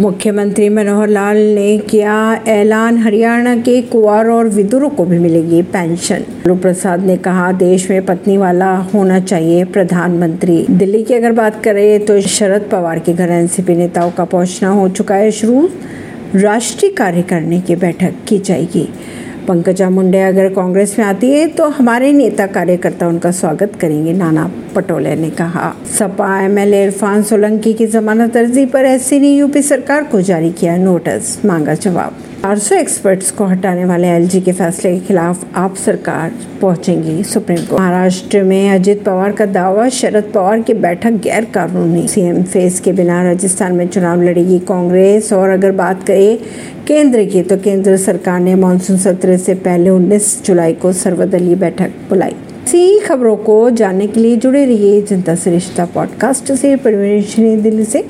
मुख्यमंत्री मनोहर लाल ने किया ऐलान। हरियाणा के कुंवर और विदुरों को भी मिलेगी पेंशन। लालू प्रसाद ने कहा, देश में पत्नी वाला होना चाहिए प्रधानमंत्री। दिल्ली की अगर बात करें तो शरद पवार के घर एनसीपी नेताओं का पहुँचना हो चुका है शुरू। राष्ट्रीय कार्यकारिणी की बैठक की जाएगी। पंकजा मुंडे अगर कांग्रेस में आती है तो हमारे नेता कार्यकर्ता उनका स्वागत करेंगे, नाना पटोले ने कहा। सपा एमएलए इरफान सोलंकी की जमानत अर्जी पर एससी ने यूपी सरकार को जारी किया नोटिस, मांगा जवाब। 400 एक्सपर्ट्स को हटाने वाले एलजी के फैसले के खिलाफ आप सरकार पहुंचेंगी सुप्रीम कोर्ट। महाराष्ट्र में अजित पवार का दावा, शरद पवार की बैठक गैर कानूनी सीएम फेस के बिना राजस्थान में चुनाव लड़ेगी कांग्रेस। और अगर बात करें केंद्र की तो केंद्र सरकार ने मानसून सत्र से पहले 19 जुलाई को सर्वदलीय बैठक बुलाई। इसी खबरों को जानने के लिए जुड़े रहिए जनता से रिश्ता पॉडकास्ट से। परवीन दिल्ली से।